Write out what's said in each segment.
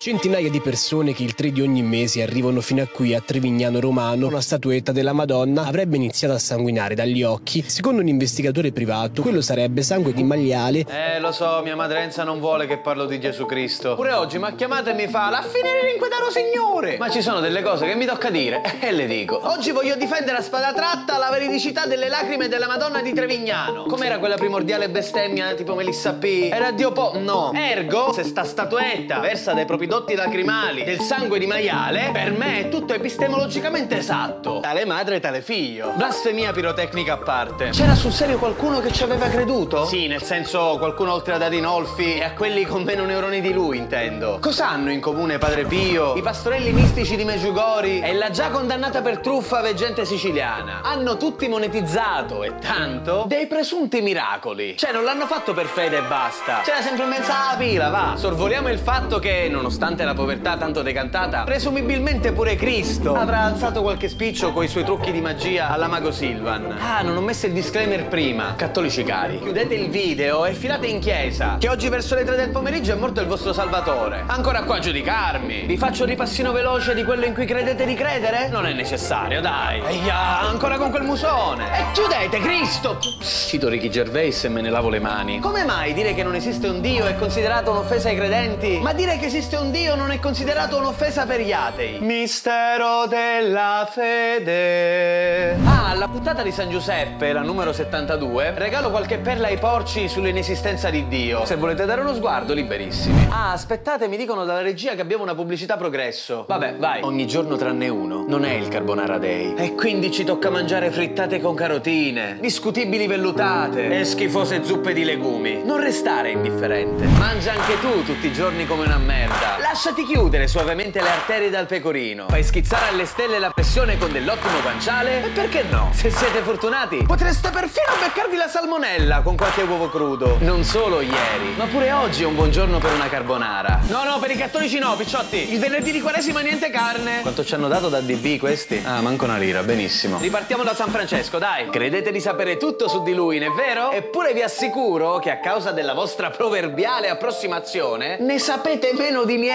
Centinaia di persone che il 3 di ogni mese arrivano fino a qui a Trevignano Romano, una statuetta della Madonna avrebbe iniziato a sanguinare dagli occhi. Secondo un investigatore privato, quello sarebbe sangue di maiale. Eh, lo so, mia madrenza non vuole che parlo di Gesù Cristo. Pure oggi mi ha chiamato e mi fa la finire l'inquedaro signore. Ma ci sono delle cose che mi tocca dire e le dico. Oggi voglio difendere a spada tratta la veridicità delle lacrime della Madonna di Trevignano. Com'era quella primordiale bestemmia tipo Melissa P? Era Dio Po? No. Ergo, se sta statuetta versa dai propri dotti lacrimali del sangue di maiale, per me è tutto epistemologicamente esatto. Tale madre, tale figlio. Blasfemia pirotecnica a parte. C'era sul serio qualcuno che ci aveva creduto? Sì, nel senso qualcuno oltre ad Adinolfi e a quelli con meno neuroni di lui, intendo. Cosa hanno in comune Padre Pio, i pastorelli mistici di Meggiugori e la già condannata per truffa veggente siciliana? Hanno tutti monetizzato, e tanto, dei presunti miracoli. Cioè, non l'hanno fatto per fede e basta. C'era sempre in mezzo alla pila, va. Sorvoliamo il fatto che, nonostante la povertà tanto decantata, presumibilmente pure Cristo avrà alzato qualche spiccio coi suoi trucchi di magia alla mago Silvan. Ah, non ho messo il disclaimer prima. Cattolici cari, chiudete il video e filate in chiesa, che oggi verso le 3 del pomeriggio è morto il vostro salvatore. Ancora qua a giudicarmi. Vi faccio un ripassino veloce di quello in cui credete di credere? Non è necessario, dai. Eia, ancora con quel musone. E chiudete, Cristo! Cito Ricky Gervais e me ne lavo le mani. Come mai dire che non esiste un Dio è considerato un'offesa ai credenti, ma dire che esiste un Dio non è considerato un'offesa per gli atei? Mistero della fede. Ah, alla puntata di San Giuseppe, la numero 72, regalo qualche perla ai porci sull'inesistenza di Dio. Se volete dare uno sguardo, liberissimi. Ah, aspettate, mi dicono dalla regia che abbiamo una pubblicità progresso. Vabbè, vai. Ogni giorno tranne uno. Non è il Carbonara Day. E quindi ci tocca mangiare frittate con carotine, discutibili vellutate e schifose zuppe di legumi. Non restare indifferente. Mangia anche tu tutti i giorni come una merda. Lasciati chiudere suavemente le arterie dal pecorino. Fai schizzare alle stelle la pressione con dell'ottimo guanciale. E perché no? Se siete fortunati, potreste perfino beccarvi la salmonella con qualche uovo crudo. Non solo ieri, ma pure oggi è un buon giorno per una carbonara. No, no, per i cattolici no, picciotti. Il venerdì di quaresima niente carne. Quanto ci hanno dato da DB questi? Ah, manco una lira, benissimo. Ripartiamo da San Francesco, dai. Credete di sapere tutto su di lui, è vero? Eppure vi assicuro che a causa della vostra proverbiale approssimazione ne sapete meno di niente.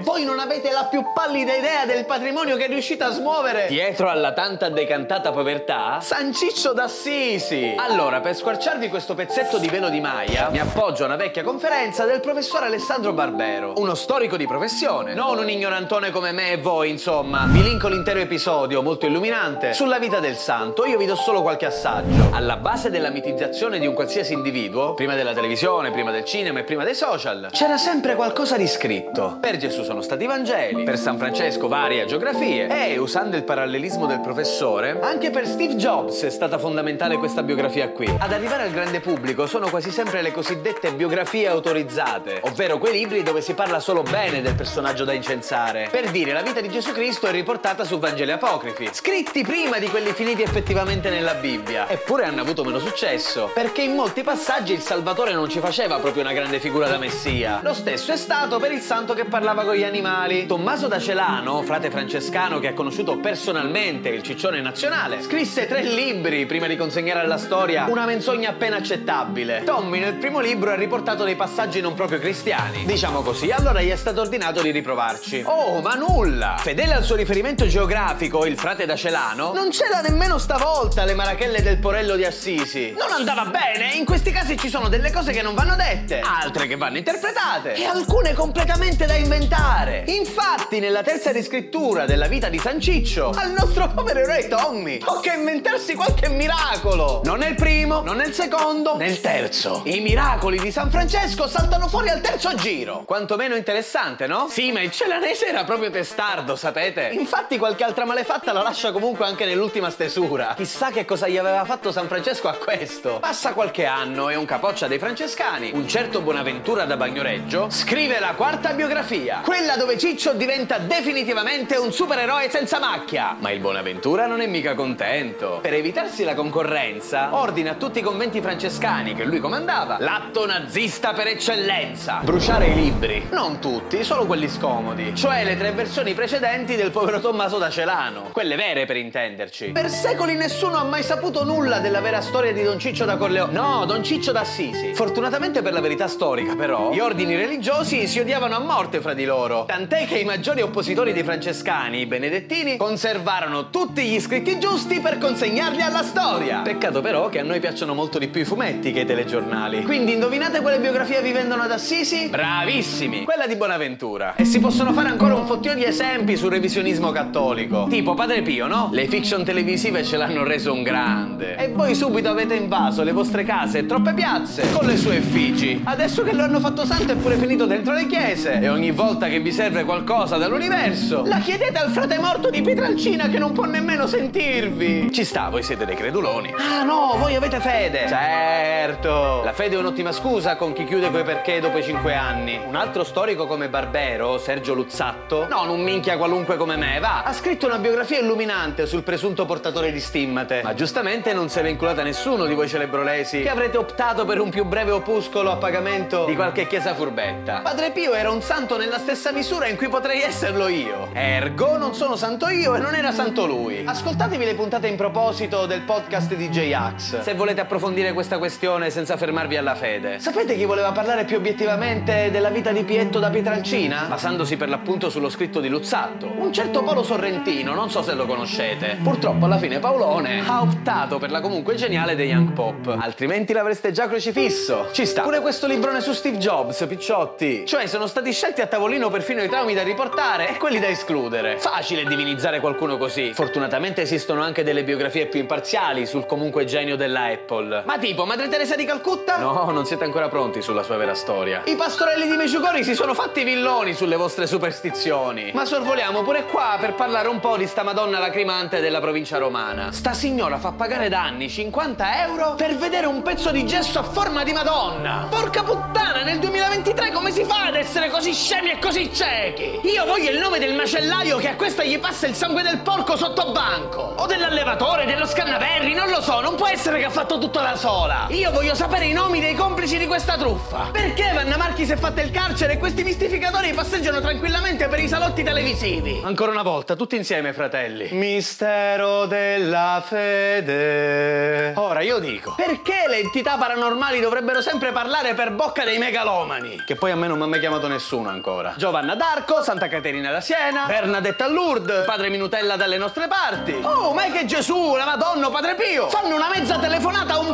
Voi non avete la più pallida idea del patrimonio che riuscite a smuovere dietro alla tanta decantata povertà? San Ciccio d'Assisi. Allora, per squarciarvi questo pezzetto di velo di Maia, mi appoggio a una vecchia conferenza del professor Alessandro Barbero, uno storico di professione, non un ignorantone come me e voi, insomma. Vi linko l'intero episodio, molto illuminante, sulla vita del santo. Io vi do solo qualche assaggio. Alla base della mitizzazione di un qualsiasi individuo, prima della televisione, prima del cinema e prima dei social, c'era sempre qualcosa di scritto. Per Gesù sono stati i Vangeli, per San Francesco varie geografie e, usando il parallelismo del professore, anche per Steve Jobs è stata fondamentale questa biografia qui. Ad arrivare al grande pubblico sono quasi sempre le cosiddette biografie autorizzate, ovvero quei libri dove si parla solo bene del personaggio da incensare. Per dire, la vita di Gesù Cristo è riportata su Vangeli apocrifi, scritti prima di quelli finiti effettivamente nella Bibbia. Eppure hanno avuto meno successo, perché in molti passaggi il Salvatore non ci faceva proprio una grande figura da messia. Lo stesso è stato per il santo che parlava con gli animali. Tommaso da Celano, frate francescano che ha conosciuto personalmente il ciccione nazionale, scrisse tre libri prima di consegnare alla storia una menzogna appena accettabile. Tommy nel primo libro ha riportato dei passaggi non proprio cristiani. Diciamo così, allora gli è stato ordinato di riprovarci. Oh, ma nulla! Fedele al suo riferimento geografico, il frate da Celano, non c'era nemmeno stavolta le marachelle del Porello di Assisi. Non andava bene, in questi casi ci sono delle cose che non vanno dette, altre che vanno interpretate e alcune completamente da inventare. Infatti, nella terza riscrittura della vita di San Ciccio, al nostro povero eroe Tommy tocca inventarsi qualche miracolo. Non nel primo, non nel secondo, nel terzo. I miracoli di San Francesco saltano fuori al terzo giro. Quantomeno interessante, no? Sì, ma il celanese era proprio testardo, sapete? Infatti qualche altra malefatta la lascia comunque anche nell'ultima stesura. Chissà che cosa gli aveva fatto San Francesco a questo. Passa qualche anno e un capoccia dei francescani, un certo Bonaventura da Bagnoreggio, scrive la quarta biografia, quella dove Ciccio diventa definitivamente un supereroe senza macchia. Ma il Bonaventura non è mica contento. Per evitarsi la concorrenza, ordina a tutti i conventi francescani che lui comandava l'atto nazista per eccellenza. Bruciare i libri. Non tutti, solo quelli scomodi. Cioè le tre versioni precedenti del povero Tommaso da Celano. Quelle vere per intenderci. Per secoli nessuno ha mai saputo nulla della vera storia di Don Ciccio da Corleone. No, Don Ciccio d'Assisi. Fortunatamente per la verità storica, però, gli ordini religiosi si odiavano a morte fra di loro. Tant'è che i maggiori oppositori dei francescani, i benedettini, conservarono tutti gli scritti giusti per consegnarli alla storia. Peccato però che a noi piacciono molto di più i fumetti che i telegiornali. Quindi indovinate quale biografia vi vendono ad Assisi? Bravissimi! Quella di Bonaventura. E si possono fare ancora un fottio di esempi sul revisionismo cattolico. Tipo Padre Pio, no? Le fiction televisive ce l'hanno reso un grande. E voi subito avete invaso le vostre case e troppe piazze con le sue effigie. Adesso che lo hanno fatto santo è pure finito dentro le chiese. E ogni volta che vi serve qualcosa dall'universo, la chiedete al frate morto di Pietralcina che non può nemmeno sentirvi. Ci sta, voi siete dei creduloni. Ah no, voi avete fede. Certo. La fede è un'ottima scusa con chi chiude coi perché dopo i cinque anni. Un altro storico come Barbero, Sergio Luzzatto, non un minchia qualunque come me, va, ha scritto una biografia illuminante sul presunto portatore di stimmate. Ma giustamente non se l'è inculata nessuno di voi celebrolesi che avrete optato per un più breve opuscolo a pagamento di qualche chiesa furbetta. Padre Pio era un santo nella stessa misura in cui potrei esserlo io. Ergo non sono santo io e non era santo lui. Ascoltatevi le puntate in proposito del podcast di J-Ax se volete approfondire questa questione senza fermarvi alla fede. Sapete chi voleva parlare più obiettivamente della vita di Pietro da Pietralcina? Basandosi per l'appunto sullo scritto di Luzzatto. Un certo Paolo Sorrentino, non so se lo conoscete. Purtroppo alla fine Paolone ha optato per la comunque geniale dei Young Pop. Altrimenti l'avreste già crocifisso. Ci sta. Pure questo librone su Steve Jobs, picciotti. Cioè sono stati scelti a tavolino perfino i traumi da riportare e quelli da escludere. Facile divinizzare qualcuno così. Fortunatamente esistono anche delle biografie più imparziali sul comunque genio della Apple. Ma tipo Madre Teresa di Calcutta? No, non siete ancora pronti sulla sua vera storia. I pastorelli di Meciugori si sono fatti villoni sulle vostre superstizioni. Ma sorvoliamo pure qua per parlare un po' di sta Madonna lacrimante della provincia romana. Sta signora fa pagare da anni 50 euro per vedere un pezzo di gesso a forma di Madonna. Porca puttana, nel 2023 come si fa ad essere così scemi e così ciechi? Io voglio il nome del macellaio che a questa gli passa il sangue del porco sotto banco. O dell'allevatore, dello scannaverri, non lo so, non può essere che ha fatto tutto da sola. Io voglio sapere i nomi dei complici di questa truffa. Perché Vanna Marchi si è fatta il carcere e questi mistificatori passeggiano tranquillamente per i salotti televisivi? Ancora una volta, tutti insieme, fratelli. Mistero della fede. Ora io dico, perché le entità paranormali dovrebbero sempre parlare per bocca dei megalomani? Che poi a me non mi ha mai chiamato nessuno ancora. Giovanna d'Arco, Santa Caterina da Siena, Bernadetta Lourdes, Padre Minutella dalle nostre parti. Oh, ma è che Gesù, la Madonna, Padre Pio fanno una mezza telefonata a un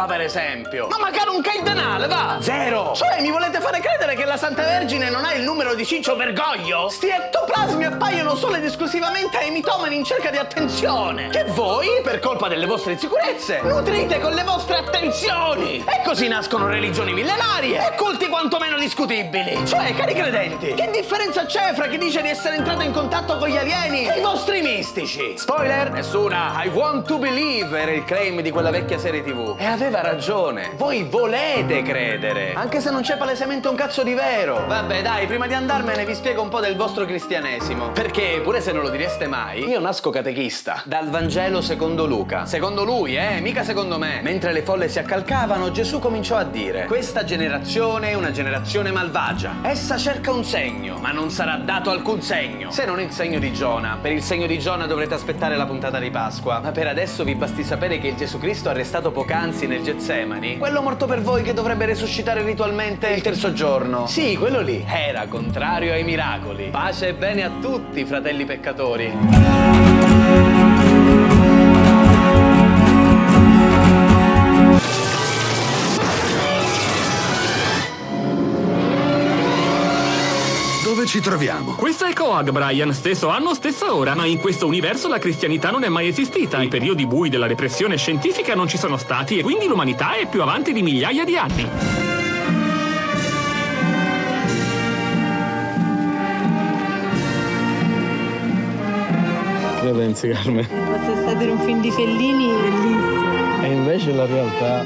papa, per esempio. Ma magari un cardinale, va! Zero! Cioè, mi volete fare credere che la Santa Vergine non ha il numero di Ciccio Bergoglio? Sti ectoplasmi appaiono solo ed esclusivamente ai mitomani in cerca di attenzione. Che voi, per colpa delle vostre insicurezze, nutrite con le vostre attenzioni. E così nascono religioni millenarie e culti quantomeno discutibili. Cioè, cari credenti, che differenza c'è fra chi dice di essere entrato in contatto con gli alieni e i vostri mistici? Spoiler? Nessuna. I want to believe era il claim di quella vecchia serie tv. E aveva ragione. Voi volete credere, anche se non c'è palesemente un cazzo di vero. Vabbè, dai, prima di andarmene vi spiego un po' del vostro cristianesimo. Perché, pure se non lo direste mai, io nasco catechista dal Vangelo secondo Luca. Secondo lui, eh, mica secondo me. Mentre le folle si accalcavano, Gesù cominciò a dire: Questa generazione è una generazione malvagia. Essa cerca un segno, ma non sarà dato alcun segno. Se non il segno di Giona. Per il segno di Giona dovrete aspettare la puntata di Pasqua. Ma per adesso vi basti sapere che il Gesù Cristo arrestato poc'anzi nel Getsemani, quello morto per voi che dovrebbe resuscitare ritualmente il terzo giorno. Sì, quello lì era contrario ai miracoli. Pace e bene a tutti, fratelli peccatori. Dove ci troviamo? Questo è Coag, Brian. Stesso anno, stessa ora. Ma in questo universo la cristianità non è mai esistita. I periodi bui della repressione scientifica non ci sono stati e quindi l'umanità è più avanti di migliaia di anni. Che pensi Carmen? Fosse stato in un film di Fellini, bellissimo. E invece la realtà